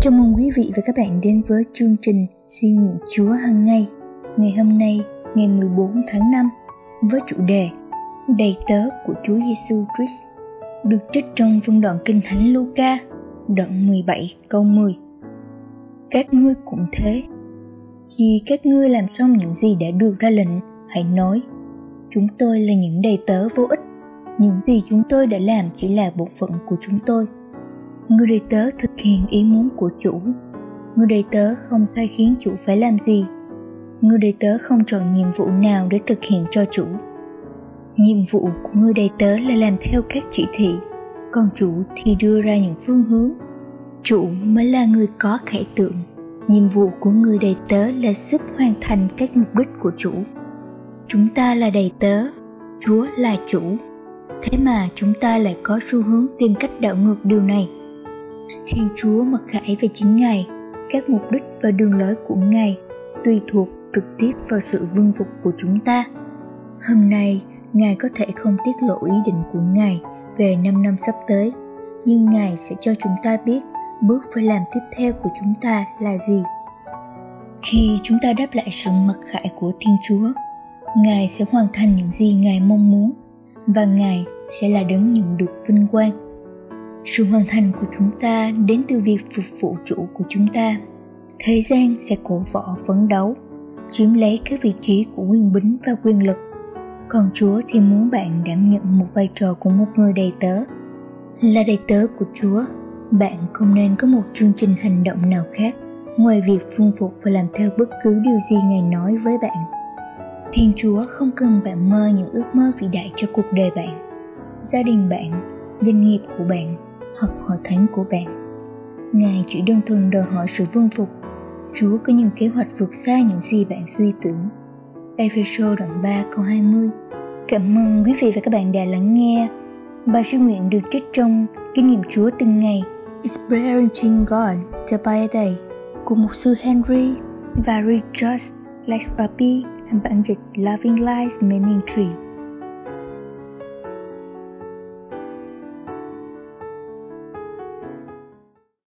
Chào mừng quý vị và các bạn đến với chương trình Suy nguyện Chúa hàng ngày. Ngày hôm nay, ngày 14 tháng 5, với chủ đề Đầy tớ của Chúa Giêsu Christ được trích trong phân đoạn Kinh Thánh Luca, đoạn 17 câu 10. Các ngươi cũng thế. Khi các ngươi làm xong những gì đã được ra lệnh, hãy nói Chúng tôi là những đầy tớ vô ích. Những gì chúng tôi đã làm chỉ là bộ phận của chúng tôi người đầy tớ thực hiện ý muốn của chủ. Người đầy tớ không sai khiến chủ phải làm gì. Người đầy tớ không chọn nhiệm vụ nào để thực hiện cho chủ. Nhiệm vụ của người đầy tớ là làm theo các chỉ thị, còn chủ thì đưa ra những phương hướng. Chủ mới là người có khải tượng. Nhiệm vụ của người đầy tớ là giúp hoàn thành các mục đích của chủ. Chúng ta là đầy tớ, chúa là chủ. Thế mà chúng ta lại có xu hướng tìm cách đảo ngược điều này. Thiên Chúa mặc khải về chính Ngài, các mục đích và đường lối của Ngài tùy thuộc trực tiếp vào sự vương phục của chúng ta. Hôm nay, Ngài có thể không tiết lộ ý định của Ngài về 5 năm sắp tới, nhưng Ngài sẽ cho chúng ta biết bước phải làm tiếp theo của chúng ta là gì. Khi chúng ta đáp lại sự mặc khải của Thiên Chúa, Ngài sẽ hoàn thành những gì Ngài mong muốn và Ngài sẽ là đấng nhận được vinh quang sự hoàn thành của chúng ta đến từ việc phục vụ chủ của chúng ta. Thế gian sẽ cổ võ phấn đấu, chiếm lấy các vị trí của quyền bính và quyền lực. Còn chúa thì muốn bạn đảm nhận một vai trò của một người đầy tớ. Là đầy tớ của chúa, bạn không nên có một chương trình hành động nào khác ngoài việc phương phục và làm theo bất cứ điều gì ngài nói với bạn. Thiên chúa không cần bạn mơ những ước mơ vĩ đại cho cuộc đời bạn. Gia đình bạn, doanh nghiệp của bạn hoặc hội thánh của bạn. Ngài chỉ đơn thuần đòi hỏi sự vương phục. Chúa có những kế hoạch vượt xa những gì bạn suy tưởng. Ephesos đoạn 3 câu 20 Cảm ơn quý vị và các bạn đã lắng nghe. Bài suy nguyện được trích trong Kinh nghiệm Chúa từng ngày Experiencing God day By Day, của mục sư Henry và Richard Lexapi bản dịch Loving lies Meaning Tree.